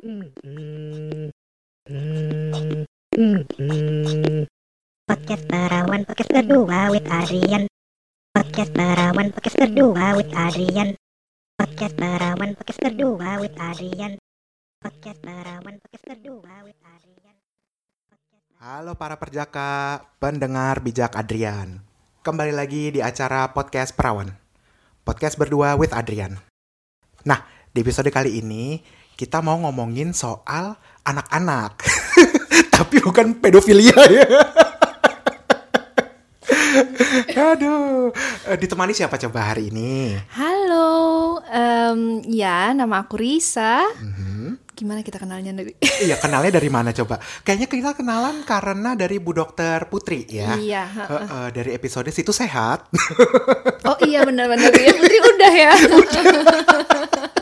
Podcast Perawan Podcast kedua with Adrian Podcast Perawan Podcast kedua with Adrian Podcast Perawan Podcast kedua with Adrian Podcast Perawan Podcast kedua with Adrian Halo para perjaka, pendengar bijak Adrian. Kembali lagi di acara podcast Perawan. Podcast berdua with Adrian. Nah, di episode kali ini kita mau ngomongin soal anak-anak. Tapi bukan pedofilia ya. Aduh, eh, ditemani siapa coba hari ini? Halo, em, ya nama aku Risa. Mhm. Gimana kita kenalnya dari? Iya, kenalnya dari mana coba? Kayaknya kita kenalan karena dari Bu Dokter Putri ya. Iya. Heeh. eh, dari episode situ sehat. Oh iya benar-benar ya Putri udah ya. oh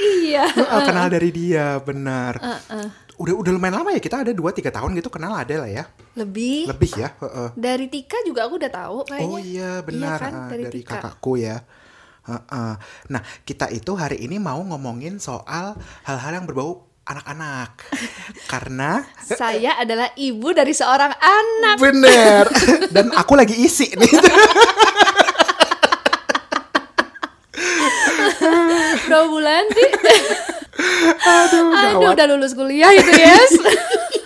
iya. Heeh, kenal dari dia, benar. Heeh. Udah udah lumayan lama ya kita ada 2 3 tahun gitu kenal ada lah ya. Lebih. Lebih ya, heeh. Dari Tika juga aku udah tahu kayaknya. Oh iya, benar. kan? ah, Dari dari Tika. kakakku ya. Heeh. Nah, kita itu hari ini mau ngomongin soal hal-hal yang berbau anak-anak. Karena Saya adalah ibu dari seorang anak. bener dan aku lagi isi nih. Berapa bulan sih? Aduh, Aduh, gawat. udah lulus kuliah itu yes.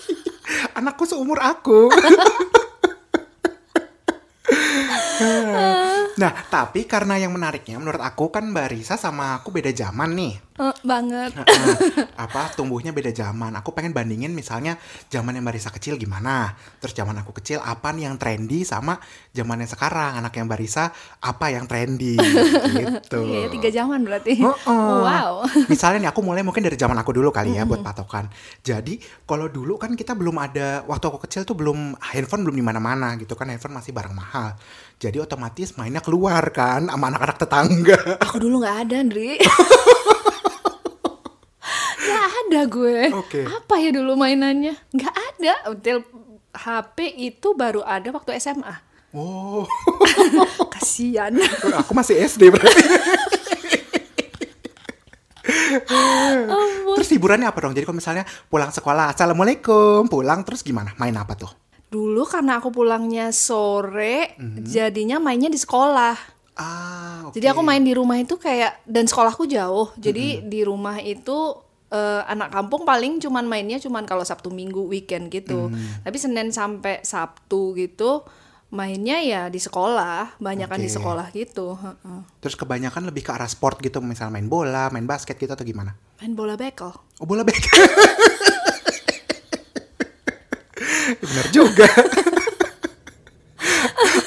Anakku seumur aku. nah, tapi karena yang menariknya menurut aku kan Mbak Risa sama aku beda zaman nih. Eh, banget. Heeh. apa tumbuhnya beda zaman. Aku pengen bandingin misalnya zaman yang Mbak Risa kecil gimana, terus zaman aku kecil apa nih yang trendy sama zamannya sekarang anak yang Mbak Risa apa yang trendy gitu. Iya, tiga zaman berarti. Heeh. Wow. Misalnya nih aku mulai mungkin dari zaman aku dulu kali ya buat patokan. Jadi kalau dulu kan kita belum ada waktu aku kecil tuh belum handphone belum di mana-mana gitu kan handphone masih barang mahal. Jadi otomatis mainnya keluar kan sama anak-anak tetangga. Aku dulu nggak ada, Andri. Nggak ada gue. Oke. Apa ya dulu mainannya? Nggak ada. Until HP itu baru ada waktu SMA. Oh, Kasian. aku masih SD berarti. Terus hiburannya apa dong? Jadi kalau misalnya pulang sekolah, assalamualaikum, pulang terus gimana? Main apa tuh? Dulu karena aku pulangnya sore, Mhm. jadinya mainnya di sekolah. Ah, oke. Jadi aku main di rumah itu kayak dan sekolahku jauh. Jadi Mhm. di rumah itu eh, anak kampung paling cuman mainnya cuman kalau Sabtu Minggu weekend gitu. Mhm. Tapi Senin sampai Sabtu gitu mainnya ya di sekolah, banyakan di Oke. sekolah gitu. Terus kebanyakan lebih ke arah sport gitu, misalnya main bola, main basket gitu atau gimana? Main bola bekel. Oh bola bek. Bener juga.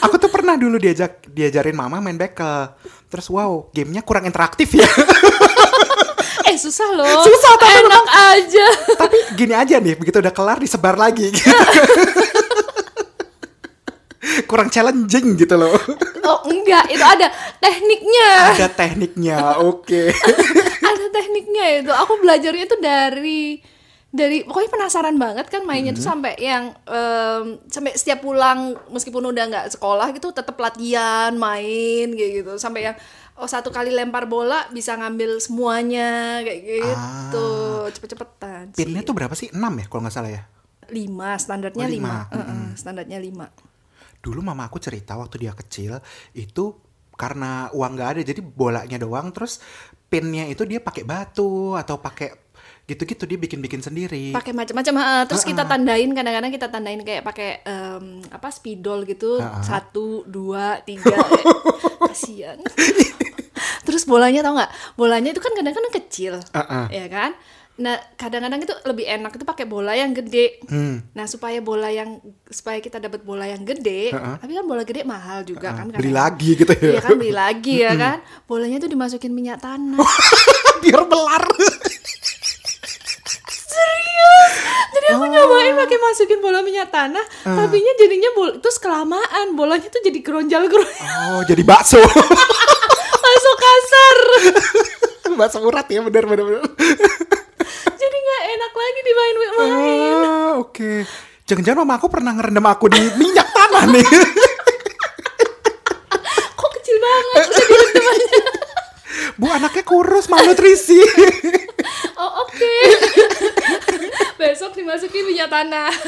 Aku tuh pernah dulu diajak diajarin mama main bekel. Terus wow, gamenya kurang interaktif ya. Eh susah loh. Susah, tapi Enak aja. Tapi gini aja nih, begitu udah kelar disebar lagi. gitu. kurang challenging gitu loh. Oh enggak, itu ada tekniknya. Ada tekniknya, oke. ada tekniknya itu. Aku belajarnya itu dari dari pokoknya penasaran banget kan mainnya Hmm. tuh sampai yang em, sampai setiap pulang meskipun udah nggak sekolah gitu tetap latihan main kayak gitu sampai yang oh satu kali lempar bola bisa ngambil semuanya kayak gitu cepet-cepetan sih. Pinnya tuh berapa sih? 6 ya kalau nggak salah ya? lima standarnya Oh, lima, lima. Heeh, standarnya lima Dulu mama aku cerita waktu dia kecil itu karena uang nggak ada jadi bolanya doang terus pinnya itu dia pakai batu atau pakai gitu-gitu dia bikin-bikin sendiri. pakai macam-macam heeh. terus kita tandain kadang-kadang kita tandain kayak pakai em, apa spidol gitu Ha-ha. satu dua tiga kasian terus bolanya tau nggak bolanya itu kan kadang-kadang kecil Heeh. ya kan nah kadang-kadang itu lebih enak itu pakai bola yang gede Hmm. nah supaya bola yang supaya kita dapat bola yang gede tapi kan bola gede mahal juga kan Beli kadang-kadang. lagi gitu ya. Iya kan beli lagi ya kan bolanya tuh dimasukin minyak tanah Biar belar. Jadi aku nyobain pakai masukin bola minyak tanah, tapinya jadinya bol terus kelamaan bolanya tuh jadi geronjal-geronjal Oh, jadi bakso. masuk kasar. bakso urat ya bener bener. bener. jadi nggak enak lagi dimain-main. Ah, oke. Jangan-jangan mama aku pernah ngerendam aku di minyak tanah nih. Kok kecil banget. Bu anaknya kurus malnutrisi. Oh oke. Dimasukin minyak tanah.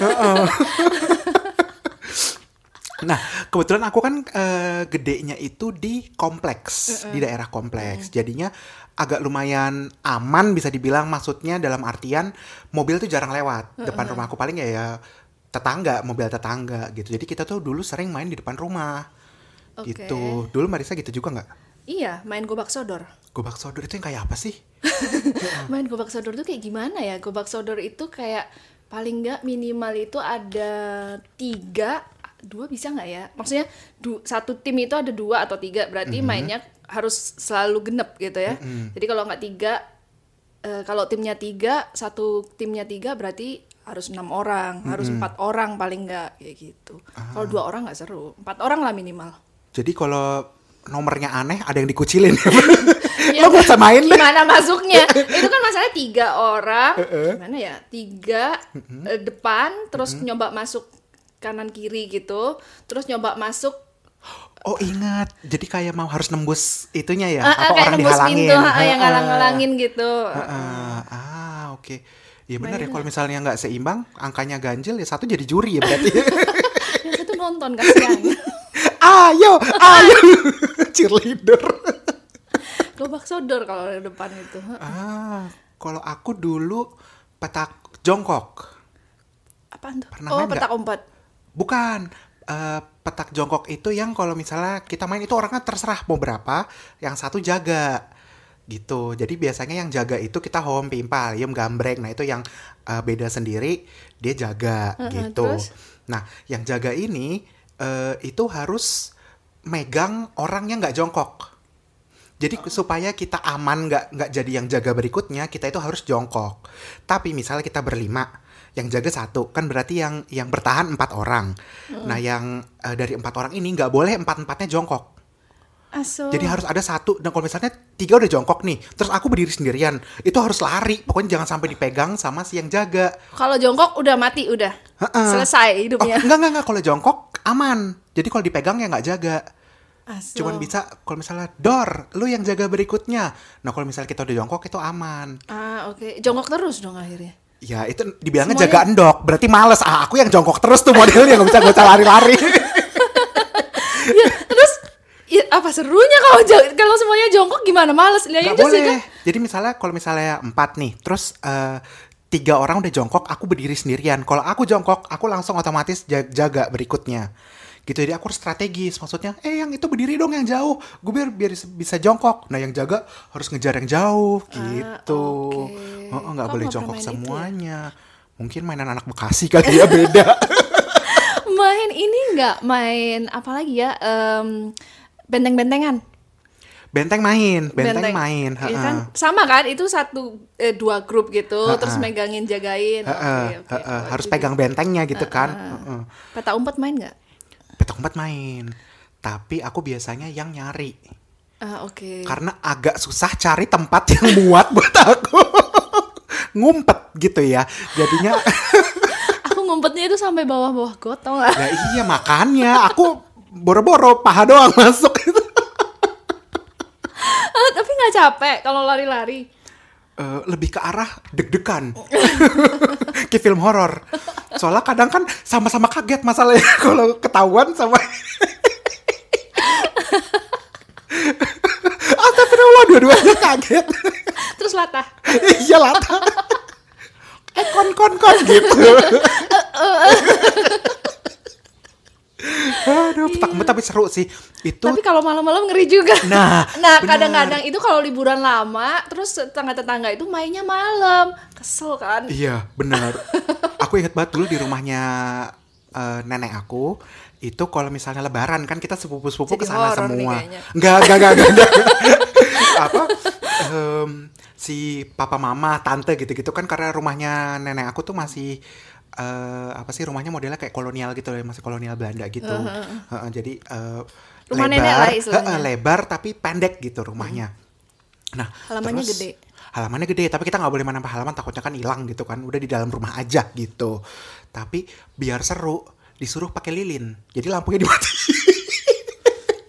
Nah, kebetulan aku kan eh, gedenya itu di kompleks, di daerah kompleks. Jadinya agak lumayan aman bisa dibilang maksudnya dalam artian mobil tuh jarang lewat. Depan rumahku paling ya, ya tetangga, mobil tetangga gitu. Jadi kita tuh dulu sering main di depan rumah. Oke. Gitu. Dulu Marisa gitu juga nggak? Iya, main gobak sodor. Gobak sodor itu yang kayak apa sih? Main gobak sodor tuh kayak gimana ya? Gobak sodor itu kayak paling nggak minimal itu ada tiga, dua bisa nggak ya? Maksudnya du- satu tim itu ada dua atau tiga, berarti mainnya harus selalu genep gitu ya. Jadi kalau nggak tiga, eh, kalau timnya tiga, satu timnya tiga berarti harus enam orang, harus empat orang paling nggak kayak gitu. Kalau dua orang nggak seru, empat orang lah minimal. Jadi kalau nomornya aneh ada yang dikucilin. Ya, Lo gak usah main deh. gimana masuknya? Itu kan masalah tiga orang. Gimana ya? Tiga eh, depan terus nyoba masuk kanan kiri gitu terus nyoba masuk. Oh ingat, jadi kayak mau harus nembus itunya ya? ah, ah, apa kayak orang nembus dihalangin? pintu ah, yang ngalang-ngalangin gitu. Heeh. Ah oke, ya benar ya kalau misalnya nggak seimbang, angkanya ganjil ya satu jadi juri ya berarti. yang satu nonton kasihan ayo, ayo, cheerleader. gobak sodor kalau di depan itu ah, kalau aku dulu petak jongkok, apaan tuh Pernah oh main petak umpet bukan. eh, petak jongkok itu yang kalau misalnya kita main itu orangnya terserah mau berapa, yang satu jaga gitu. Jadi biasanya yang jaga itu kita home pimpal, yum gambreng. Nah itu yang eh, beda sendiri dia jaga Heeh, gitu. terus? Nah yang jaga ini eh, itu harus megang orangnya nggak jongkok. Jadi supaya kita aman nggak nggak jadi yang jaga berikutnya kita itu harus jongkok. Tapi misalnya kita berlima, yang jaga satu kan berarti yang yang bertahan empat orang. Nah yang eh, dari empat orang ini nggak boleh empat empatnya jongkok. aso Jadi harus ada satu. Dan kalau misalnya tiga udah jongkok nih, terus aku berdiri sendirian, itu harus lari. Pokoknya jangan sampai dipegang sama si yang jaga. kalau jongkok udah mati udah Heeh. selesai Oh, hidupnya enggak enggak enggak kalau jongkok aman. Jadi kalau dipegang ya nggak jaga. Aso. Cuman bisa kalau misalnya dor, lu yang jaga berikutnya. Nah kalau misalnya kita udah jongkok itu aman. ah oke jongkok terus dong akhirnya Ya itu dibilangnya Semuanya- jaga endok, berarti males. Ah aku yang jongkok terus tuh modelnya nggak bisa nggak bisa lari-lari. ya, terus ya, apa serunya kalau kalau semuanya jongkok gimana males lihat sih kan Jadi misalnya kalau misalnya empat nih, terus eh, tiga orang udah jongkok, aku berdiri sendirian. Kalau aku jongkok, aku langsung otomatis ja- jaga berikutnya. Gitu jadi aku harus strategis. Maksudnya, eh yang itu berdiri dong yang jauh. Gue biar biar bisa jongkok. Nah yang jaga harus ngejar yang jauh gitu. oke. Heeh, nggak Kamu boleh nggak jongkok itu ya? semuanya. Mungkin mainan anak Bekasi kali ya beda. main ini nggak main apa lagi ya em, benteng-bentengan Benteng main, benteng, main. Iya heeh. kan sama kan itu satu eh, dua grup gitu Ha-ha. terus megangin jagain Heeh, Oke, oke. heeh. Oh, harus itu pegang bentengnya gitu kan. Heeh. peta umpet main nggak Petak umpet main. Tapi aku biasanya yang nyari. ah oke Karena agak susah cari tempat yang muat buat aku. Ngumpet gitu ya. Jadinya aku ngumpetnya itu sampai bawah-bawah got tau nggak ya iya makanya aku boro-boro paha doang masuk nggak capek kalau lari-lari Eh, lebih ke arah deg-degan. Kayak film horor. Soalnya kadang kan sama-sama kaget masalahnya kalau ketahuan sama Astagfirullah dua-duanya kaget. terus latah iya lah. eh kon kon kon gitu. Aduh, petak umpet tapi seru sih. Itu tapi kalau malam-malam ngeri juga Nah, nah kadang-kadang itu kalau liburan lama terus tetangga-tetangga itu mainnya malam kesel kan Iya, benar. aku ingat banget dulu di rumahnya eh, nenek aku itu kalau misalnya lebaran kan kita sepupu-sepupu ke sana semua. Enggak, enggak, enggak, enggak. enggak. Apa em, si papa mama, tante gitu-gitu kan karena rumahnya nenek aku tuh masih eh, apa sih rumahnya modelnya kayak kolonial gitu ya, masih kolonial Belanda gitu. Heeh, jadi eh, Rumah nenek lah istilahnya. heeh, lebar tapi pendek gitu rumahnya. Nah, Halamannya terus- gede. halamannya gede tapi kita nggak boleh menambah halaman takutnya kan hilang gitu kan. Udah di dalam rumah aja gitu. Tapi biar seru disuruh pakai lilin. Jadi lampunya dimatiin.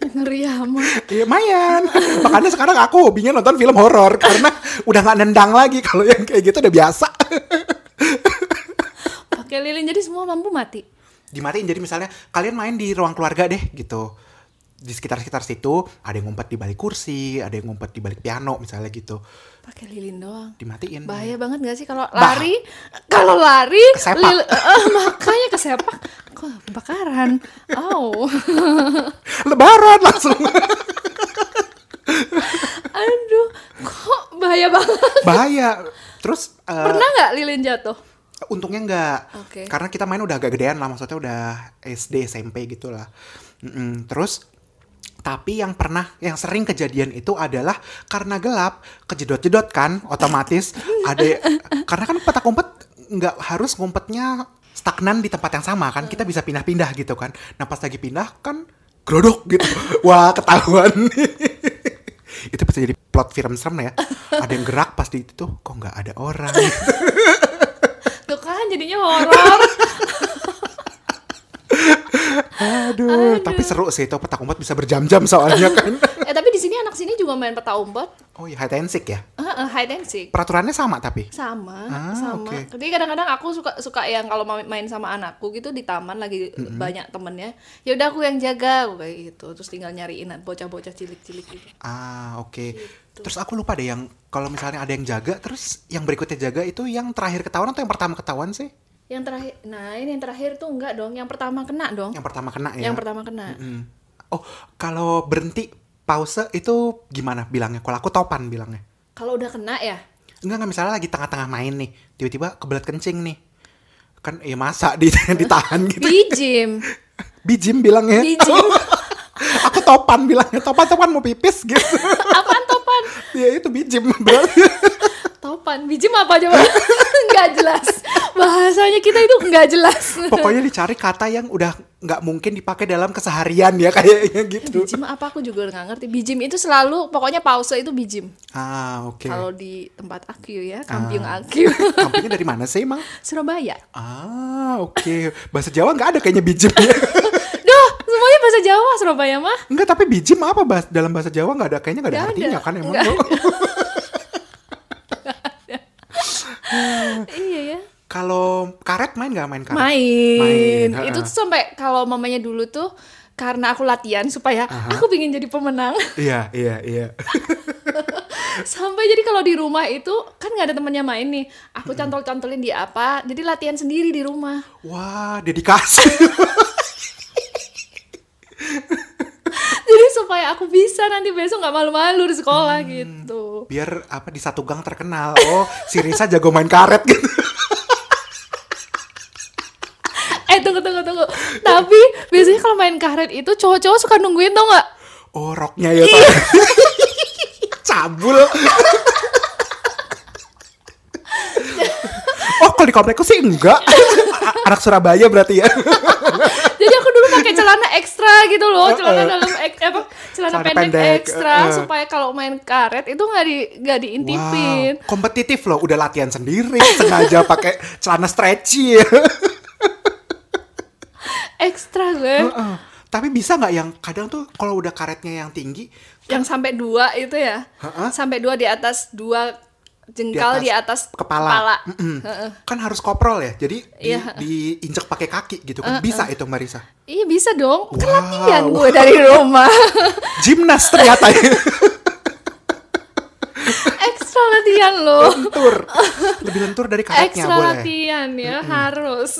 Ngeri amat Iya lumayan makanya sekarang aku hobinya nonton film horor karena udah nggak nendang lagi kalau yang kayak gitu udah biasa jadi semua lampu mati. dimatiin jadi misalnya kalian main di ruang keluarga deh gitu di sekitar-sekitar situ ada yang ngumpet di balik kursi ada yang ngumpet di balik piano misalnya gitu Pakai lilin doang. dimatiin Bahaya banget gak sih kalau lari? Kalau lari, Kesepak. lil- eh, makanya kesepak. Kok kebakaran? Oh, lebaran langsung aduh, kok bahaya banget. bahaya terus eh, Pernah nggak lilin jatuh? Untungnya enggak. Oke. karena kita main udah agak gedean lah maksudnya udah SD SMP gitu lah Mm-mm. terus tapi yang pernah yang sering kejadian itu adalah karena gelap kejedot-jedot kan otomatis. Ada karena kan petak umpet nggak harus ngumpetnya stagnan di tempat yang sama kan kita bisa pindah-pindah gitu kan. Nah pas lagi pindah kan grodok gitu. Wah ketahuan. Itu bisa jadi plot film serem ya. Ada yang gerak pas di itu kok nggak ada orang? kan jadinya horor. Aduh, tapi seru sih itu petak umpet bisa berjam-jam soalnya kan. Di sini anak sini juga main peta umpet. Oh iya, hide and seek ya. Eh, eh, hide and seek. Peraturannya sama tapi. sama Ah, sama oke. jadi kadang-kadang aku suka suka yang kalau mau main sama anakku gitu di taman lagi banyak temennya ya udah aku yang jaga kayak gitu terus tinggal nyariin bocah-bocah cilik-cilik gitu Ah, oke. Terus aku lupa deh yang kalau misalnya ada yang jaga, terus yang berikutnya jaga itu yang terakhir ketahuan atau yang pertama ketahuan sih? yang terakhir nah ini yang terakhir tuh enggak dong yang pertama kena dong Yang pertama kena ya. yang pertama kena Mm. Oh, kalau berhenti pause itu gimana bilangnya? Kalau aku topan bilangnya. kalau udah kena ya Enggak, enggak misalnya lagi tengah-tengah main nih, tiba-tiba kebelet kencing nih. Kan ya masa di, ditahan gitu. bijim Bijim bilangnya. bijim aku topan bilangnya topan topan mau pipis gitu apaan topan ya itu bijim berarti topan. Bijim apa coba nggak jelas. Bahasanya kita itu nggak jelas. Pokoknya dicari kata yang udah nggak mungkin dipakai dalam keseharian ya kayaknya gitu. Bijim apa? Aku juga nggak ngerti. Bijim itu selalu pokoknya pause itu bijim. Ah oke. Kalau di tempat aku ya, Kampiung Aku, kampungnya dari mana sih emang Surabaya. ah oke. Bahasa Jawa nggak ada kayaknya bijim ya. Duh, semuanya bahasa Jawa Surabaya mah. Enggak tapi bijim apa? Bahas dalam bahasa Jawa nggak ada kayaknya nggak ada Nggak artinya ada. kan emang iya ya. kalau karet main nggak main karet Main. Main, Itu tuh sampai kalau mamanya dulu tuh karena aku latihan supaya aku pingin jadi pemenang. iya iya iya sampai jadi kalau di rumah itu kan nggak ada temannya main nih. Aku cantol-cantolin dia apa, jadi latihan sendiri di rumah. wah dedikasi supaya aku bisa nanti besok nggak malu-malu di sekolah gitu. biar apa di satu gang terkenal oh si Risa jago main karet gitu Eh tunggu tunggu tunggu. Tapi biasanya kalau main karet itu cowok-cowok suka nungguin tau nggak? Oh roknya ya. Iya. Cabul. oh kalau di komplekku sih enggak. Anak Surabaya berarti ya. Jadi aku dulu pakai celana ekstra gitu loh, celana dalam ek, eh, apa celana Celana pendek, pendek, ekstra eh. supaya kalau main karet itu nggak di nggak diintipin. Wow, kompetitif loh. Udah latihan sendiri, sengaja pakai celana stretchy. ya. Ekstra gue. Heeh. Tapi bisa nggak yang kadang tuh kalau udah karetnya yang tinggi, Yang sampai dua itu ya. Heeh. Sampai dua di atas dua jengkal di atas, kepala, Mm-mm. Heeh. kan harus koprol ya. Jadi di, Iya. diinjek pakai kaki gitu kan. Bisa itu Mbak Risa. Iya bisa dong. Kan Wow. latihan gue dari rumah. Gimnas ternyata ya. Ekstra latihan loh. lentur. Lebih lentur dari karetnya Ekstra boleh. latihan ya harus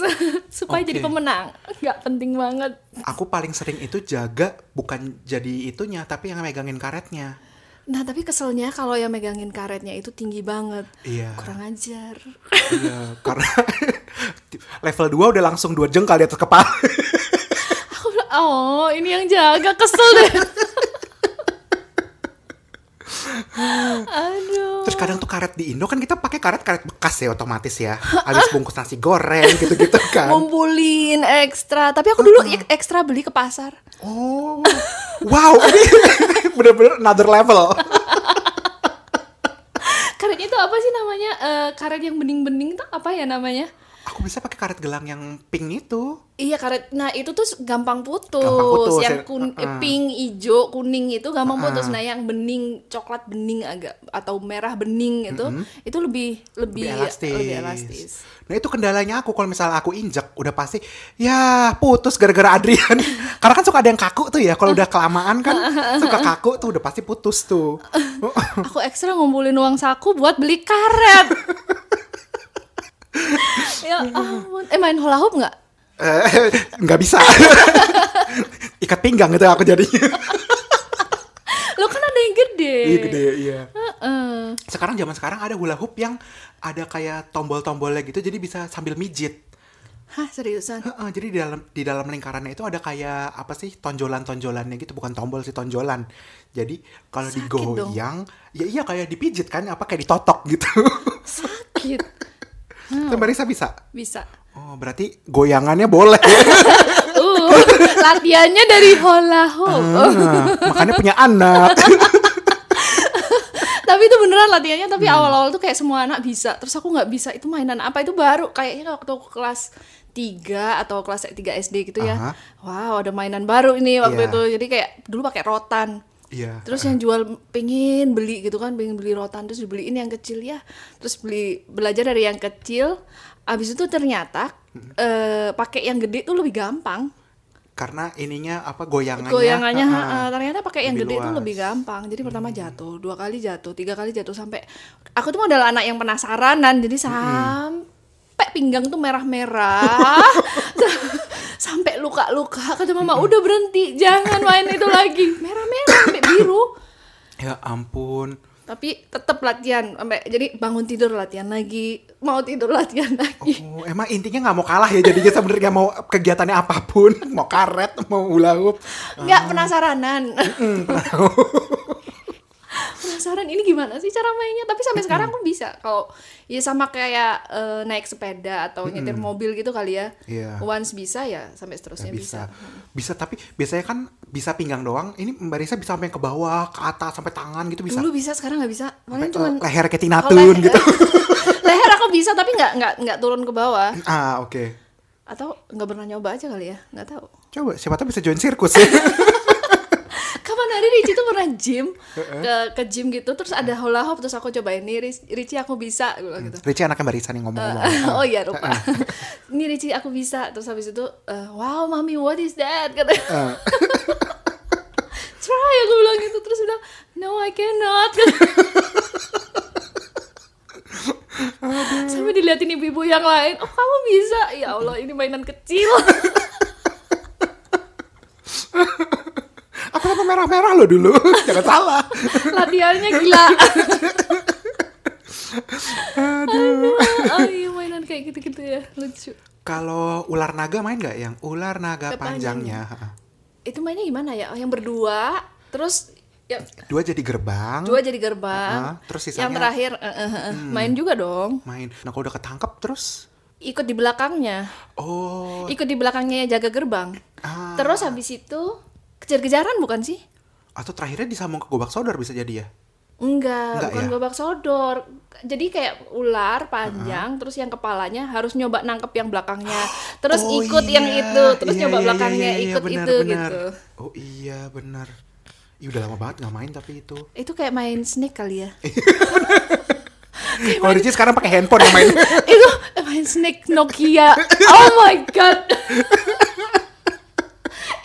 supaya jadi Oke. pemenang. Nggak penting banget. Aku paling sering itu jaga bukan jadi itunya tapi yang megangin karetnya. Nah tapi keselnya kalau yang megangin karetnya itu tinggi banget. Iya. Kurang ajar. Iya, karena level 2 udah langsung dua jengkal di atas kepala. Aku bilang, oh ini yang jaga kesel deh. Aduh. Terus kadang tuh karet di Indo kan kita pakai karet-karet bekas ya otomatis ya. Habis bungkus nasi goreng gitu-gitu kan. Ngumpulin ekstra. Tapi aku dulu ek- ekstra beli ke pasar. Oh. Wow, ini bener-bener another level. Karetnya itu apa sih namanya? Eh, karet yang bening-bening tuh apa ya namanya? Aku bisa pakai karet gelang yang pink itu. Iya karet. Nah itu tuh gampang putus. Gampang putus, Yang ya. kun- Uh-uh. pink, hijau, kuning itu gampang Uh-uh. putus. Nah yang bening, coklat bening agak atau merah bening itu, itu lebih lebih Lebih elastis. lebih elastis. Nah itu kendalanya aku kalau misalnya aku injek udah pasti ya putus gara-gara Adrian. Karena kan suka ada yang kaku tuh ya. Kalau udah kelamaan kan suka kaku tuh udah pasti putus tuh. Aku ekstra ngumpulin uang saku buat beli karet. Ya ampun. Eh main hula hoop nggak? Eh, nggak bisa. Ikat pinggang itu aku jadinya. Lo kan ada yang gede. Iya gede iya. Heeh. Sekarang zaman sekarang ada hula hoop yang ada kayak tombol-tombolnya gitu jadi bisa sambil mijit. Hah seriusan? Heeh, jadi di dalam di dalam lingkarannya itu ada kayak apa sih tonjolan-tonjolannya gitu bukan tombol sih tonjolan. Jadi kalau digoyang ya iya kayak dipijit kan apa kayak ditotok gitu. Sakit. Itu Mbak Risa bisa. Bisa. Oh, berarti goyangannya boleh. Uh, latihannya dari hula hoop. Ah, makanya punya anak. tapi itu beneran latihannya tapi awal-awal tuh kayak semua anak bisa terus aku nggak bisa itu mainan apa itu baru kayaknya waktu aku kelas 3 atau kelas 3 SD gitu ya Aha. wow ada mainan baru ini waktu itu jadi kayak dulu pakai rotan Iya. terus yang jual pengen beli gitu kan pengen beli rotan terus dibeliin yang kecil ya terus beli belajar dari yang kecil abis itu ternyata eh, pakai yang gede tuh lebih gampang Karena ininya apa goyangannya. goyangannya ha-ha. ternyata pakai yang gede itu luas. Hmm. lebih gampang jadi pertama jatuh dua kali jatuh tiga kali jatuh sampai aku tuh adalah anak yang penasaranan jadi sampai pinggang tuh merah-merah sampai luka-luka. Kata mama udah berhenti jangan main itu lagi. Merah-merah sampai biru. Ya ampun. tapi tetap latihan sampai jadi bangun tidur latihan lagi. Mau tidur latihan lagi. Oh, emang intinya nggak mau kalah ya jadinya sebenarnya? Mau kegiatannya apa pun, mau karet, mau hula hoop. nggak penasaranan penasaran ini gimana sih cara mainnya tapi sampai sekarang aku bisa kalau ya sama kayak eh, naik sepeda atau nyetir mobil gitu kali ya Iya. once bisa ya sampai Nggak seterusnya bisa. bisa, bisa. tapi biasanya kan bisa pinggang doang. Ini Mbak Risa bisa sampai ke bawah, ke atas, sampai tangan gitu bisa. dulu bisa sekarang nggak bisa paling cuman eh, leher kayak Tina Tun leher. gitu. leher aku bisa tapi nggak nggak nggak turun ke bawah ah, oke. atau nggak pernah nyoba aja kali ya nggak tahu Coba siapa tahu bisa join sirkus ya. kapan hari Ricci tuh pernah gym ke ke gym gitu terus ada hula hoop terus aku cobain nih Ric- Ricci aku bisa gitu. Ricci anaknya Mbak Risa nih ngomong-ngomong. oh iya lupa. Ini Ricci aku bisa. Terus habis itu eh, wow mami what is that? Kata Ah. try aku bilang gitu. Terus bilang no I cannot. Sampai diliatin ibu-ibu yang lain oh kamu bisa? Ya Allah ini mainan kecil Sampai merah-merah loh dulu. Jangan salah. latihannya gila Aduh. oh iya mainan kayak gitu-gitu ya lucu Kalau ular naga main nggak yang ular naga Naga panjangnya? itu mainnya gimana ya yang berdua terus ya Dua jadi gerbang. dua jadi gerbang Ah, terus yang sisanya- Hmm. terakhir eh, eh, eh, main juga dong main. Nah kalau udah ketangkep terus, ikut di belakangnya oh, ikut di belakangnya jaga gerbang Ah. terus habis itu kejar-kejaran bukan sih atau terakhirnya disambung ke gobak sodor bisa jadi ya? enggak, Enggak bukan ya? gobak sodor jadi kayak ular panjang terus yang kepalanya harus nyoba nangkep yang belakangnya terus Oh ikut yang iya, itu terus iya, nyoba iya, belakangnya iya, iya, ikut benar, itu benar. gitu Oh iya benar. Ih udah lama banget nggak main tapi itu. itu kayak main snake kali ya Kalau Ricci sekarang pakai handphone yang main. itu eh, main snake Nokia oh my god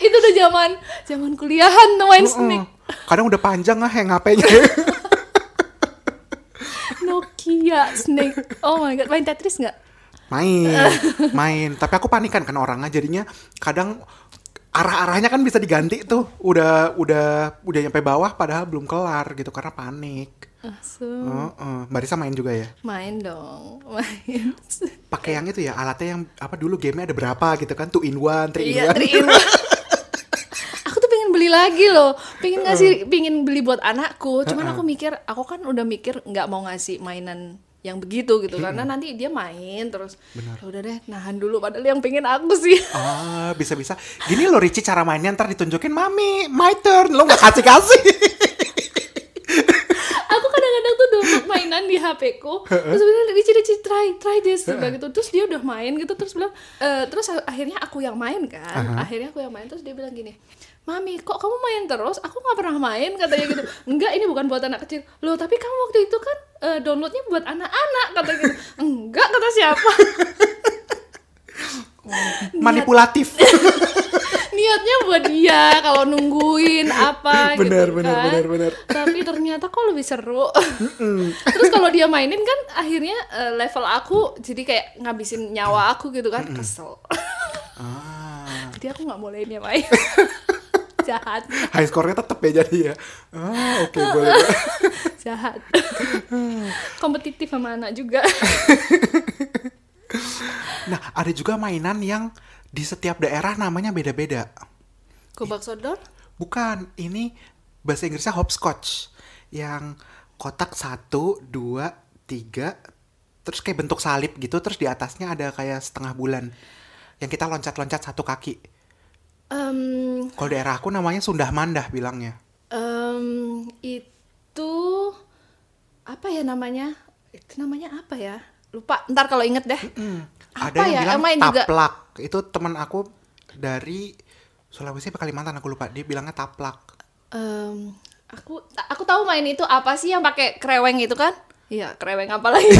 itu udah zaman zaman kuliahan tuh main snake Kadang udah panjang ah yang HP-nya. Nokia snake oh my god main Tetris nggak main, main. Tapi aku panikan kan orangnya jadinya kadang arah-arahnya kan bisa diganti tuh. Udah udah udah nyampe bawah padahal belum kelar gitu karena panik. Langsung Heeh. Mbak Risa main juga ya? main dong main Pakai yang itu ya alatnya yang apa dulu gamenya ada berapa gitu kan? Two in one, three in iya one. three in one. Beli lagi loh. Pengen ngasih pengen beli buat anakku. Cuman aku mikir aku kan udah mikir nggak mau ngasih mainan yang begitu gitu. Karena nanti dia main terus Benar. "Ya udah deh nahan dulu padahal yang pengen aku sih. Ah, bisa-bisa. Gini loh Ricci cara mainnya ntar ditunjukin Mami, my turn. Lo gak kasih-kasih. aku kadang-kadang tuh download mainan di HP ku. Terus bilang Ricci Ricci try try this bilang gitu. Terus dia udah main gitu terus bilang "Eh, terus akhirnya aku yang main kan. Akhirnya aku yang main terus dia bilang gini Mami, kok kamu main terus? Aku nggak pernah main katanya gitu. Enggak, ini bukan buat anak kecil. Loh, tapi kamu waktu itu kan eh, downloadnya buat anak-anak kata gitu. Enggak, kata siapa? Manipulatif. Niatnya buat dia kalau nungguin apa Benar, gitu benar, kan. benar, benar. Tapi ternyata kok lebih seru. Terus kalau dia mainin kan akhirnya eh, level aku jadi kayak ngabisin nyawa aku gitu kan. Kesel. ah. Jadi aku nggak bolehin dia main. Jahat. High score-nya tetap ya jadi ya. Ah, oke boleh. boleh. Jahat. Kompetitif sama anak juga. Nah, ada juga mainan yang di setiap daerah namanya beda-beda. Gobak sodor? Bukan, ini bahasa Inggrisnya hopscotch. Yang kotak satu, dua, tiga, terus kayak bentuk salib gitu, terus di atasnya ada kayak setengah bulan. Yang kita loncat-loncat satu kaki. Em, Kalau daerah aku namanya Sundah Mandah bilangnya. em, itu apa ya namanya? Itu namanya apa ya? Lupa. Ntar kalau inget deh. Hmm, Apa ada yang ya? bilang juga. taplak. Itu teman aku dari Sulawesi apa Kalimantan aku lupa. Dia bilangnya taplak. Em, aku aku tahu main itu apa sih yang pakai kreweng itu kan? Iya, kreweng apa lagi?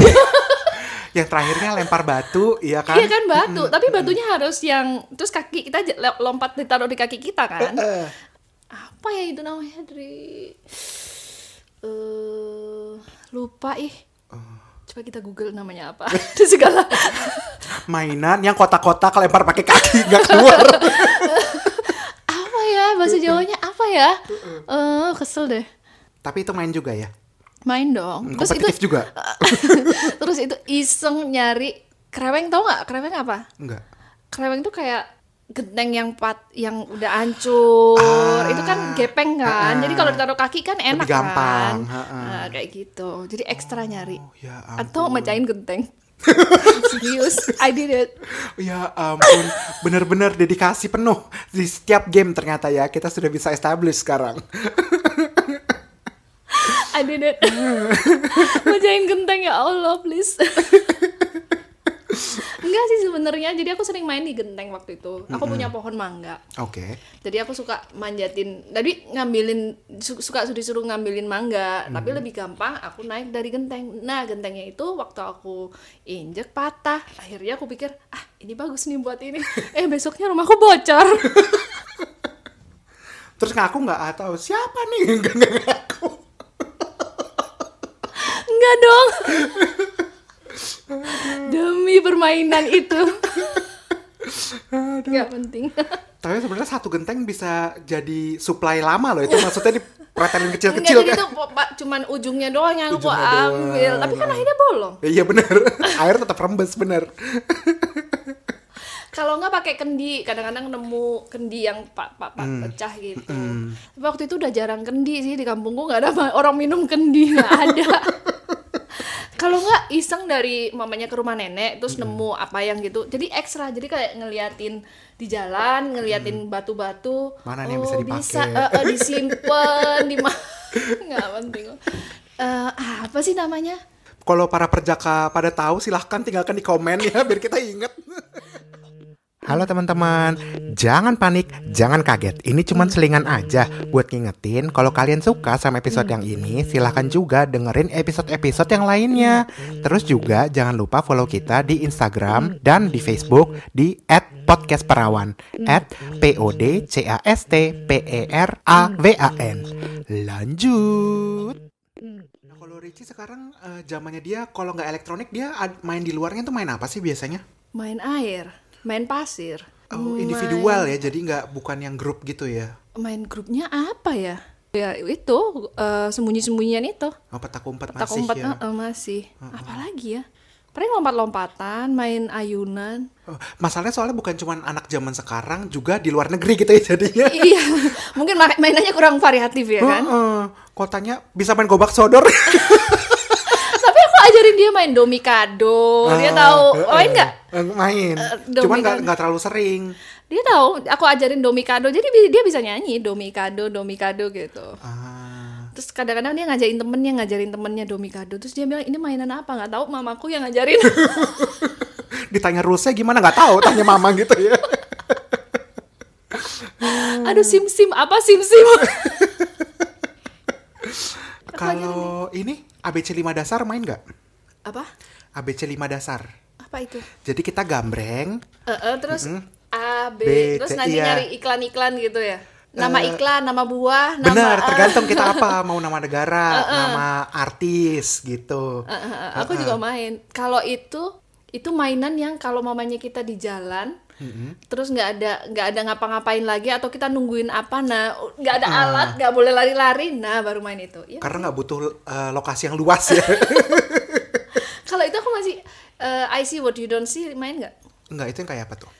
Yang terakhirnya lempar batu, iya kan? Iya kan batu, tapi batunya harus yang terus kaki kita lompat ditaruh di kaki kita kan? Eh, Apa ya itu namanya dari eh lupa ih. Coba kita Google namanya apa. Itu segala. mainan yang kotak-kotak lempar pakai kaki nggak keluar. apa ya bahasa Jawanya apa ya? Eh kesel deh. Tapi itu main juga ya. Main dong. Terus itu juga. terus itu iseng nyari kreweng tau nggak? Kreweng apa? Enggak. Kreweng tuh kayak genteng yang pat yang udah hancur Ah, itu kan gepeng kan ah, jadi kalau ditaruh kaki kan enak Lebih gampang, kan ha, ha. Nah, kayak gitu jadi ekstra nyari Oh, ya atau mecahin genteng serius I did it Ya ampun, bener-bener dedikasi penuh di setiap game ternyata ya kita sudah bisa establish sekarang. I did it. Mecahin genteng ya Allah please. Enggak sih sebenarnya. Jadi aku sering main di genteng waktu itu. Aku punya pohon mangga. Oke. jadi aku suka manjatin tadi ngambilin su- suka disuruh ngambilin mangga. Tapi lebih gampang aku naik dari genteng. Nah gentengnya itu waktu aku injek patah akhirnya aku pikir ah ini bagus nih buat ini. Eh besoknya rumahku bocor. Terus ngaku nggak? Tahu siapa nih? Nggak ngaku. Enggak dong. Demi permainan itu. Nggak penting. Tapi sebenarnya satu genteng bisa jadi supply lama loh. Itu maksudnya dipretelin enggak kecil-kecil kan. pa- cuman ujungnya doang yang aku Ujungnya doang. ambil. Tapi kan akhirnya bolong. Iya bener, air tetap rembes bener. kalau nggak pakai kendi. Kadang-kadang nemu kendi yang pak pak pak Hmm. pecah gitu. Tapi waktu itu udah jarang kendi sih di kampungku. Nggak ada orang minum kendi nggak ada kalau nggak iseng dari mamanya ke rumah nenek terus nemu apa yang gitu. Jadi ekstra jadi kayak ngeliatin di jalan ngeliatin batu-batu. Mana nih yang bisa dipakai? bisa eh, eh, disimpan di ma- nggak penting Eh, apa sih namanya? Kalau para perjaka pada tahu silahkan tinggalkan di komen ya biar kita inget. Halo teman-teman, jangan panik, jangan kaget. Ini cuma selingan aja buat ngingetin kalau kalian suka sama episode yang ini, silahkan juga dengerin episode-episode yang lainnya. Terus juga jangan lupa follow kita di Instagram dan di Facebook di @podcastperawan @p-o-d-c-a-s-t-p-e-r-a-w-a-n. Lanjut. Nah, kalau Richie sekarang zamannya dia kalau nggak elektronik dia ad- main di luarnya tuh main apa sih biasanya? main air main pasir Oh, main- individual ya, jadi nggak bukan yang grup gitu ya. main grupnya apa ya? Ya itu eh, sembunyi-sembunyian itu. Oh, petak umpet Tak masih umpet ya. eh, masih. Apalagi ya? Paling lompat-lompatan, main ayunan. Oh, masalahnya soalnya bukan cuma anak zaman sekarang, juga di luar negeri gitu ya jadinya. iya, mungkin ma- mainannya kurang variatif ya kan? Heeh. Kotanya bisa main gobak sodor. Tapi aku ajarin dia main domikado. Dia Ah, tahu heeh. main nggak? Eh, Main. Eh, Cuman nggak dominan. nggak terlalu sering. Dia tahu. Aku ajarin domikado. Jadi dia bisa nyanyi domikado, domikado gitu. Ah. Terus kadang-kadang dia ngajarin temennya, ngajarin temennya Domikado. Terus dia bilang, ini mainan apa? Nggak tahu, mamaku yang ngajarin. Ditanya rulesnya gimana nggak tahu, tanya mama gitu ya. Aduh, sim-sim, apa sim-sim? Kalau ini ABC 5 dasar main nggak? apa? ABC 5 dasar. Apa itu? Jadi kita gambreng, Eh, eh, terus A, B, B, terus C, nanti iya. nyari iklan-iklan gitu ya? Nama Eh, iklan, nama buah, nama... Benar, A. tergantung kita apa, mau nama negara, nama artis gitu. Eh, eh, eh, aku juga main. Kalau itu, itu mainan yang kalau mamanya kita di jalan, terus nggak ada nggak ada ngapa-ngapain lagi atau kita nungguin apa nah nggak ada Ah. alat nggak boleh lari-lari nah baru main itu ya Karena nggak butuh eh, lokasi yang luas ya. kalau itu aku masih eh, I see what you don't see main nggak? Enggak, itu yang kayak apa tuh?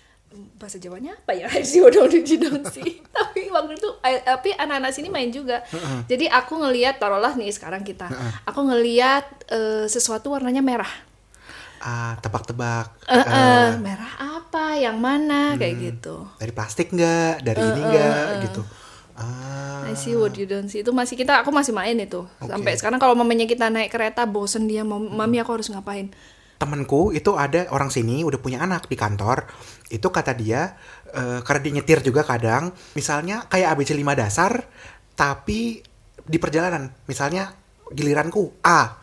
bahasa Jawanya apa ya? I see what you don't see. Tapi waktu itu eh, tapi anak-anak sini main juga. Jadi aku ngelihat taruhlah nih sekarang kita. Aku ngelihat eh, sesuatu warnanya merah. Ah, tebak-tebak. Eh, eh, merah apa? Yang mana? Kayak gitu. Dari plastik nggak? Dari ini nggak? Gitu. Ah, I see what you don't see. Itu masih kita aku masih main itu. Sampai sekarang kalau mamanya kita naik kereta bosen dia "Mam- mami aku harus ngapain? Temenku itu ada orang sini udah punya anak di kantor. Itu kata dia eh, karena dia nyetir juga kadang misalnya kayak ABC 5 dasar tapi di perjalanan misalnya giliranku A.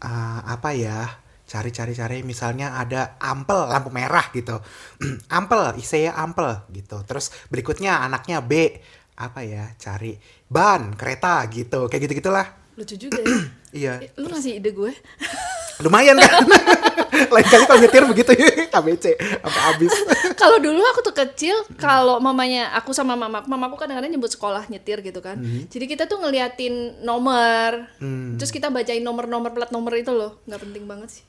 Ah, apa ya cari-cari cari misalnya ada ampel lampu merah gitu. Ampel saya ampel gitu. Terus berikutnya anaknya B apa ya cari ban kereta gitu kayak gitu gitulah lucu juga ya. Iya. Eh, lu ngasih ide gue? Lumayan kan? Lain kali kalau nyetir begitu ya ABC sampai habis. Kalau dulu aku tuh kecil kalau mamanya aku sama mamaku mamaku kadang-kadang nyebut sekolah nyetir gitu kan. Jadi kita tuh ngeliatin nomor. Terus kita bacain nomor-nomor plat nomor itu loh. Nggak penting banget sih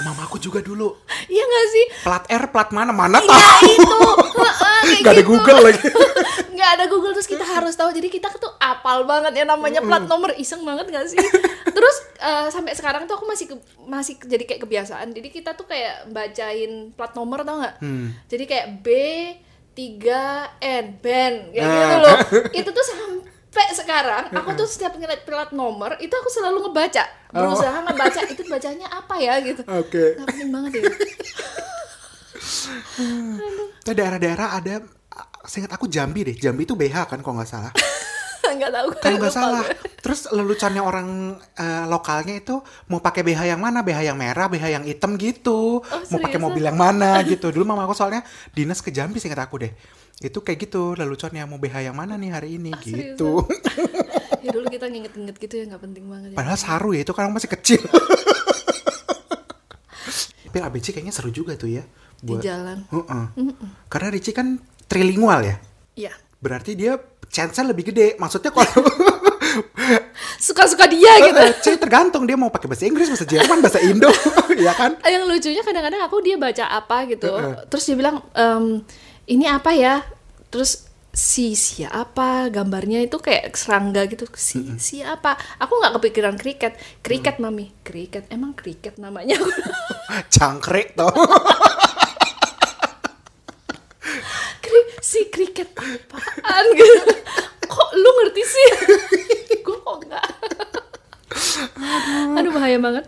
mamaku juga dulu. Iya nggak sih? Plat R plat mana? Mana Iya tahu? itu. Heeh, kayak Gak ada gitu. Google lagi. Nggak ada Google terus kita harus tahu. Jadi kita tuh apal banget ya namanya plat nomor. Iseng banget gak sih? Terus eh, sampai sekarang tuh aku masih ke- masih jadi kayak kebiasaan. Jadi kita tuh kayak bacain plat nomor tau nggak? Jadi kayak B 3 N Ben. Kayak gitu loh. Itu tuh sampai sekarang aku tuh setiap ngeliat plat nomor itu aku selalu ngebaca. Berusaha ngebaca itu bacanya apa ya gitu. Oke. Penting banget ya. Itu daerah-daerah ada seingat aku Jambi deh. Jambi itu BH kan kalau nggak salah nggak tahu kalau nggak salah gue. terus leluconnya orang eh, lokalnya itu mau pakai BH yang mana BH yang merah BH yang hitam gitu mau pakai mobil yang mana gitu dulu mama aku soalnya dinas ke Jambi seingat aku deh itu kayak gitu leluconnya mau BH yang mana nih hari ini Ah, gitu ya dulu kita nginget-nginget gitu ya nggak penting banget ya. Padahal saru ya itu kan masih kecil. Tapi ABC kayaknya seru juga tuh ya. di jalan Heeh. Karena Ricci kan trilingual ya. Iya. Berarti dia chance-nya lebih gede. Maksudnya kalau Suka-suka dia gitu. C tergantung dia mau pakai bahasa Inggris, bahasa Jerman, bahasa Indo, ya kan? Yang lucunya kadang-kadang aku dia baca apa gitu. Terus dia bilang "Em, ini apa ya? Terus si siapa gambarnya itu kayak serangga gitu si siapa aku nggak kepikiran kriket kriket mami kriket emang kriket namanya Cangkrek tau. Si kriket apaan gitu kok lu ngerti sih gue kok enggak aduh bahaya banget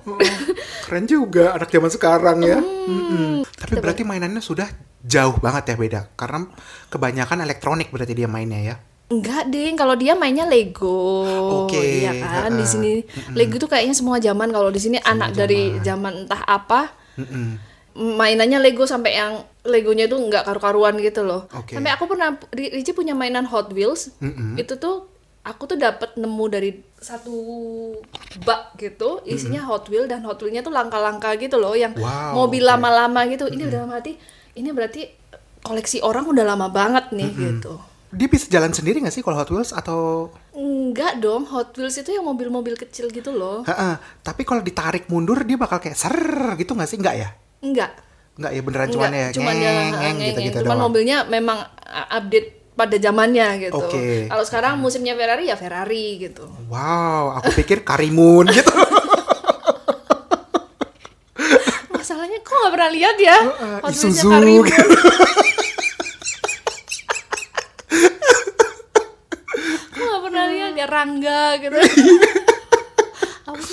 Keren juga anak zaman sekarang ya. Hmm. Mm-mm. Tapi berarti mainannya sudah jauh banget ya beda. Karena kebanyakan elektronik berarti dia mainnya ya. Enggak ding, kalau dia mainnya Lego, Oke, iya kan di sini Lego tuh kayaknya semua zaman. Kalau di sini anak dari zaman entah apa, Mm-mm. Mainannya Lego sampai yang Legonya tuh nggak karu-karuan gitu loh. Oke. Sampai aku pernah, Ri- Ricci punya mainan Hot Wheels, Mm-mm. itu tuh aku tuh dapat nemu dari satu bak gitu, isinya Hot Wheel dan Hot Wheelnya tuh langka-langka gitu loh, yang Wow, mobil lama-lama gitu. Ini udah mati, ini berarti koleksi orang udah lama banget nih gitu. Dia bisa jalan sendiri nggak sih kalau Hot Wheels atau Enggak dong, Hot Wheels itu yang mobil-mobil kecil gitu loh. Heeh, tapi kalau ditarik mundur dia bakal kayak ser gitu nggak sih? Nggak ya? Enggak. Nggak ya beneran Enggak, cuman ya cuman ngeng, ngeng, ngeng, gitu-gitu Cuman doang. mobilnya memang uh, update pada zamannya gitu. Oke. Kalau sekarang musimnya Ferrari ya Ferrari gitu. Wow, aku pikir Karimun gitu. Masalahnya kok nggak pernah lihat ya? Hot Wheels-nya Isuzu Karimun. gitu. Kok nggak pernah lihat ya Rangga gitu.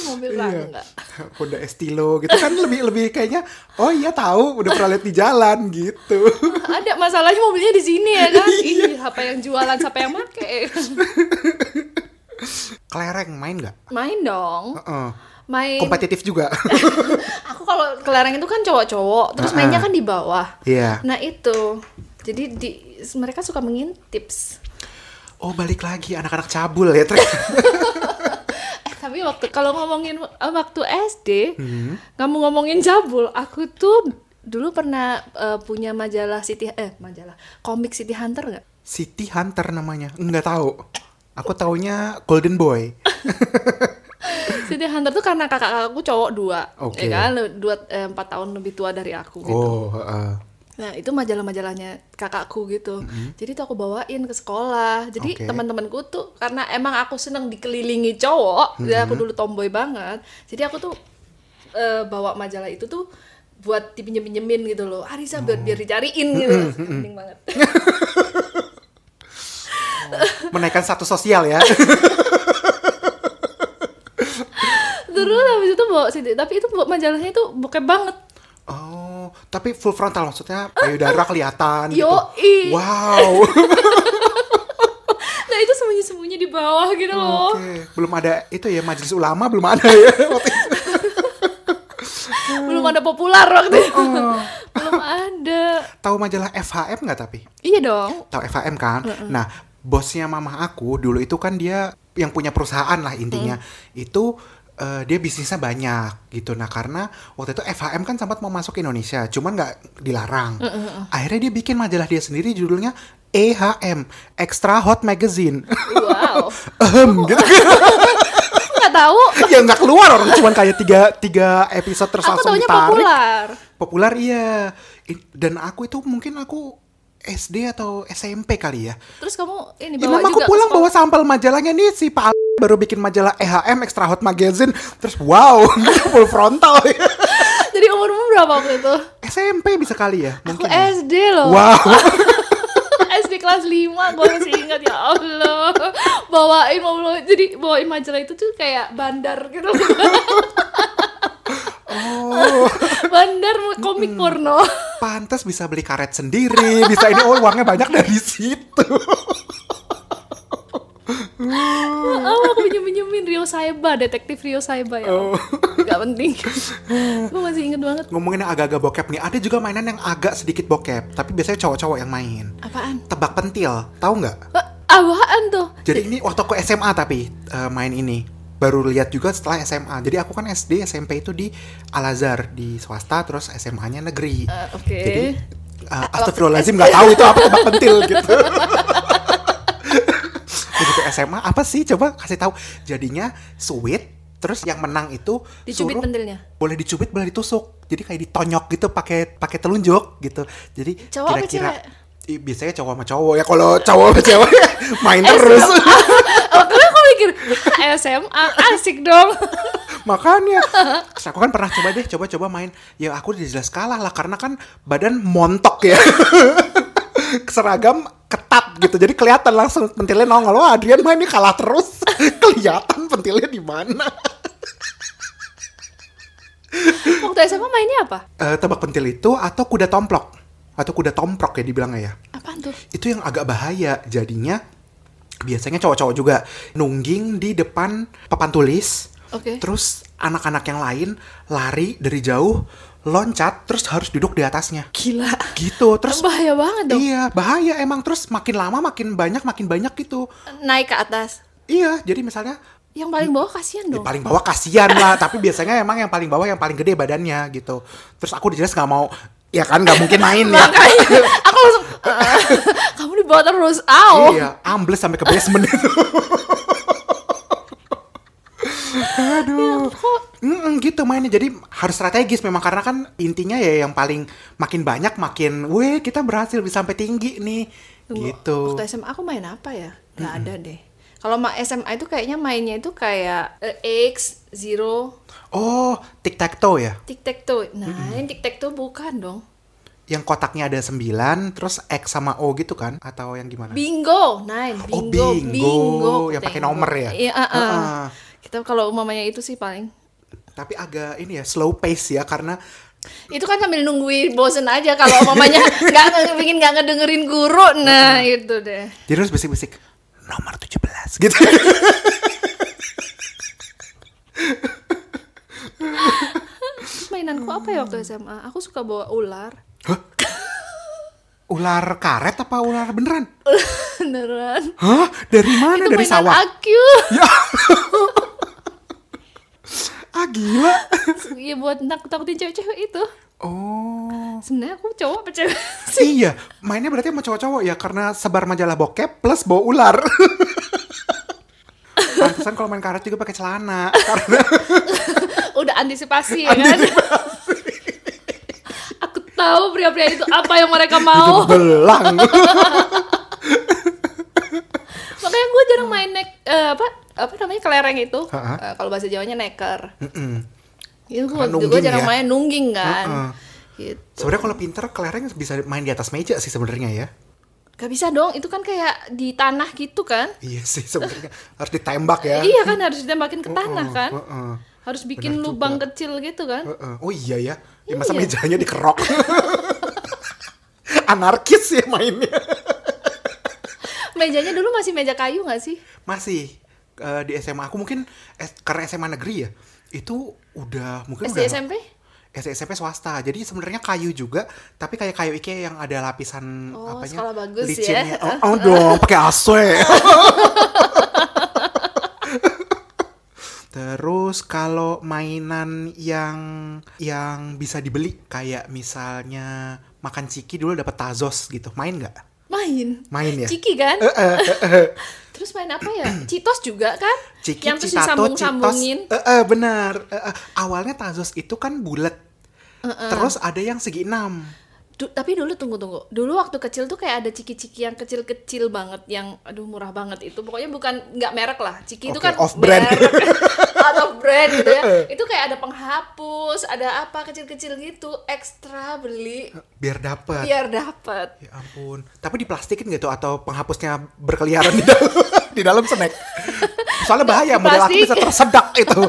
Mobil Iya. Rangga? Honda Estilo gitu kan lebih lebih kayaknya oh iya tahu udah pernah lihat di jalan gitu. Ada masalahnya mobilnya di sini ya kan? Iya. Ih, apa yang jualan, siapa yang make? Kelereng main nggak? Main dong. Heeh. Main. Kompetitif juga. Aku kalau kelereng itu kan cowok-cowok, terus Ah, mainnya ah. kan di bawah. Iya. Nah itu, jadi di mereka suka mengintip. Oh balik lagi anak-anak cabul ya. Tapi waktu kalau ngomongin eh, waktu SD, Hmm. kamu ngomongin cabul, aku tuh dulu pernah eh, punya majalah City eh majalah komik City Hunter nggak? City Hunter namanya. Nggak tahu. Aku taunya Golden Boy. City Hunter tuh karena kakak aku cowok dua, Oke. ya kan, dua eh, empat tahun lebih tua dari aku gitu. Oh, heeh. Nah itu majalah-majalahnya kakakku gitu. Jadi tuh aku bawain ke sekolah. Jadi Oke. teman-temanku tuh karena emang aku seneng dikelilingi cowok, dan aku dulu tomboy banget. Jadi aku tuh eh, bawa majalah itu tuh buat dipinjem-pinjemin gitu loh. Arisa biar biar dicariin gitu. Penting banget. Menaikkan status sosial ya. Terus habis itu bawa tapi itu bawa majalahnya itu bokep banget. Oh, tapi full frontal maksudnya payudara kelihatan gitu. Yoi. Wow. Nah itu sembunyi-sembunyi di bawah gitu loh. Oke, belum ada itu ya majelis ulama belum ada ya. waktu itu. Belum ada populer waktu itu. Oh. Belum ada. Tahu majalah FHM nggak tapi? Iya dong. Tahu FHM kan? Nah, bosnya mama aku dulu itu kan dia yang punya perusahaan lah intinya. Itu eh, dia bisnisnya banyak gitu. Nah, karena waktu itu FHM kan sempat mau masuk Indonesia, cuman nggak dilarang. Akhirnya dia bikin majalah dia sendiri judulnya EHM, Extra Hot Magazine. Wow. Ehem, gitu. Aku nggak tahu. ya nggak keluar orang cuman kayak tiga tiga episode terus Aku langsung ditarik. populer. Populer iya. Dan aku itu mungkin aku SD atau SMP kali ya. Terus kamu ini Ya, bawa aku juga ke pulang bawa sampel majalahnya nih si Pak baru bikin majalah EHM Extra Hot Magazine terus wow full frontal. Jadi umurmu berapa waktu itu? SMP bisa kali ya Aku mungkin ya. SD loh. wow SD kelas 5 gue masih ingat ya Allah. Bawain mobil jadi bawain majalah itu tuh kayak bandar gitu. oh bandar komik porno. pantas bisa beli karet sendiri bisa ini oh uangnya banyak dari situ Oh, aku pinjem-pinjemin Rio Saiba, detektif Rio Saiba ya. Oh. Gak penting. gue masih inget banget. ngomongin yang agak-agak bokep nih ada juga mainan yang agak sedikit bokep tapi biasanya cowok-cowok yang main Apaan? tebak pentil tahu nggak Eh, apaan tuh? Jadi ini waktu aku SMA tapi eh, main ini baru lihat juga setelah SMA. Jadi aku kan SD SMP itu di Al Azhar di swasta terus SMA-nya negeri. Eh, Oke. Jadi uh, astagfirullahaladzim nggak tahu itu apa tebak pentil gitu. SMA apa sih coba kasih tahu. Jadinya sweet terus yang menang itu Dicubit suruh- pentilnya. boleh dicubit boleh ditusuk. Jadi kayak ditonyok gitu pakai pakai telunjuk gitu. Jadi kira-kira biasanya cowok sama cowok ya kalau cowok sama cewek main terus karena aku mikir "Hah, SMA asik dong. makanya Terus aku kan pernah coba deh coba-coba main ya aku udah jelas kalah lah karena kan badan montok ya seragam ketat gitu. Jadi kelihatan langsung pentilnya nongol. Wah Adrian main ini kalah terus. Kelihatan pentilnya di mana? Waktu SMA mainnya apa? Eh, tebak pentil itu atau kuda tomplok? Atau kuda tomprok ya dibilangnya ya? Apaan tuh? itu yang agak bahaya. Jadinya biasanya cowok-cowok juga nungging di depan papan tulis. Oke. terus anak-anak yang lain lari dari jauh loncat terus harus duduk di atasnya Gila. gitu terus bahaya banget dong. iya bahaya emang terus makin lama makin banyak makin banyak gitu Naik ke atas. iya jadi misalnya Yang paling bawah kasihan di dong. paling bawah kasihan lah tapi biasanya emang yang paling bawah yang paling gede badannya gitu terus aku jelas nggak mau ya kan nggak mungkin main ya Makanya aku langsung "Eh, kamu dibawa terus. Au. Iya, ambles sampai ke basement itu. Mm-mm, gitu mainnya. Jadi harus strategis memang karena kan intinya ya yang paling makin banyak makin, weh kita berhasil bisa sampai tinggi nih. Gitu. Waktu SMA aku main apa ya? Gak ada deh. Kalau ma SMA itu kayaknya mainnya itu kayak eh, X, Zero, Oh, tic tac toe ya? Tic Tac Toe. Nah, yang Tic Tac Toe bukan dong. yang kotaknya ada 9 terus X sama O gitu kan atau yang gimana? Bingo, nine, Oh, bingo, bingo. Yang pakai nomor ya? Iya, uh, uh. Heeh. Kita kalau umamanya itu sih paling. Tapi agak ini ya slow pace ya karena Itu kan sambil nungguin bosen aja kalau umamanya nggak nge- ingin nggak ngedengerin guru, nah itu deh. jadi harus bisik-bisik nomor 17 gitu. Mainanku apa ya waktu SMA? Aku suka bawa ular. ular karet apa ular beneran? Beneran. Hah? Dari mana? itu Dari mainan sawah? aku. Ah gila. Iya buat nakut-nakutin cewek-cewek itu. Oh. Sebenarnya aku cowok apa cewek? iya, mainnya berarti sama cowok-cowok ya karena sebar majalah bokep plus bawa ular. Pantesan kalau main karet juga pakai celana karena Udah antisipasi ya kan? aku tahu pria-pria itu apa yang mereka mau. belang. Makanya gue jarang main nek eh, apa apa namanya kelereng itu. Eh, kalau bahasa Jawanya neker. Itu gue nungging jarang ya. main nungging kan. Ha-ha. Gitu. Sebenarnya kalau pinter kelereng bisa main di atas meja sih sebenarnya ya. Gak bisa dong, itu kan kayak di tanah gitu kan? Iya sih sebenarnya harus ditembak ya. Iya kan harus ditembakin ke tanah kan? Heeh. Harus bikin Benar lubang kecil gitu kan? Heeh. Oh iya ya. Ya, masa Iya. mejanya dikerok. Anarkis ya mainnya. Mejanya dulu masih meja kayu gak sih? Masih eh, di SMA aku mungkin S- karena SMA negeri ya. Itu udah mungkin SD udah SMP? SD SMP swasta. Jadi sebenarnya kayu juga, tapi kayak kayu IKEA yang ada lapisan Oh, apanya? sekolah bagus ya. licinnya. Oh, oh dong, pakai AC. Terus kalau mainan yang yang bisa dibeli kayak misalnya makan ciki dulu dapat tazos gitu, main nggak? Main. Main ya? Ciki kan? Terus main apa ya? Citos juga kan? Ciki, yang terus citato, disambung-sambungin. Eh, eh, benar. Eh, eh, awalnya tazos itu kan bulat. Terus ada yang segi enam. Du- tapi dulu tunggu tunggu. Dulu waktu kecil tuh kayak ada ciki-ciki yang kecil-kecil banget yang aduh murah banget itu. Pokoknya bukan nggak merek lah. Ciki itu Oke, kan off-brand. merek. out of brand gitu ya. Itu kayak ada penghapus, ada apa kecil-kecil gitu, ekstra beli Biar dapet. biar dapat. Ya ampun. Tapi diplastikin gitu atau penghapusnya berkeliaran di dalam di dalam snack. Soalnya bahaya model aku bisa tersedak itu.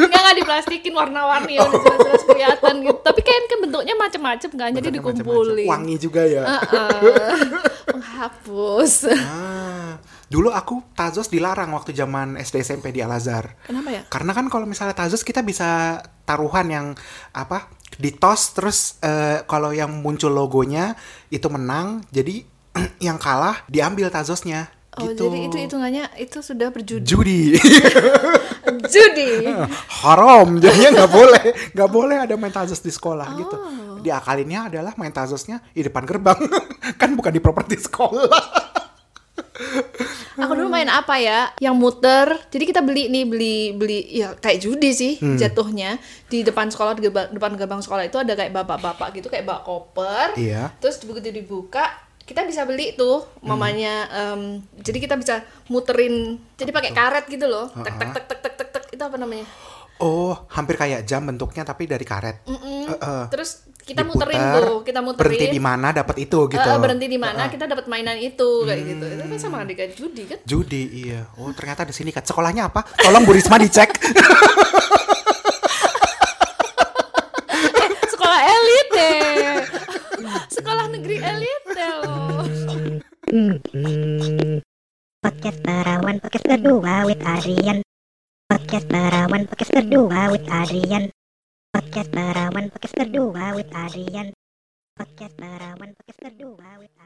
Enggak nggak diplastikin warna-warni ya, udah jelas-jelas kelihatan gitu. Tapi kan kan bentuknya macem-macem kan, jadi macam-macam. dikumpulin. Wangi juga ya. Heeh. penghapus. Ah, dulu aku Tazos dilarang waktu zaman SD SMP di Al Azhar. Kenapa ya? Karena kan kalau misalnya Tazos kita bisa taruhan yang apa ditos terus eh, kalau yang muncul logonya itu menang jadi yang kalah diambil Tazosnya Oh, gitu. jadi itu hitungannya itu sudah berjudi. judi Judi. haram jadinya nggak boleh nggak boleh ada main Tazos di sekolah gitu Oh. diakalinnya adalah main Tazosnya di depan gerbang kan bukan di properti sekolah Aku dulu main apa ya? Yang muter. Jadi kita beli nih, beli beli ya kayak judi sih Hmm. jatuhnya. Di depan sekolah di depan gerbang sekolah itu ada kayak bapak-bapak gitu kayak bak koper. Iya. Terus begitu dibuka kita bisa beli tuh mamanya em, jadi kita bisa muterin jadi pakai karet gitu loh. Tek tek tek tek tek tek tek itu apa namanya? Oh hampir kayak jam bentuknya tapi dari karet. Mm-mm. Eh, eh. terus kita Diputer, muterin tuh kita muterin. berhenti di mana dapat itu gitu. Eh, eh, berhenti di mana kita dapat mainan itu kayak gitu. Itu kan sama dengan judi kan? Judi iya. Oh ternyata di sini kan. Sekolahnya apa? Tolong Bu Risma dicek. Sekolah elit deh. Sekolah negeri elit Podcast Perawan Podcast kedua with Adrian. Podcast Perawan Podcast kedua with Adrian. Podcast Perawan Podcast kedua with Adrian. Podcast Perawan Podcast kedua with Adrian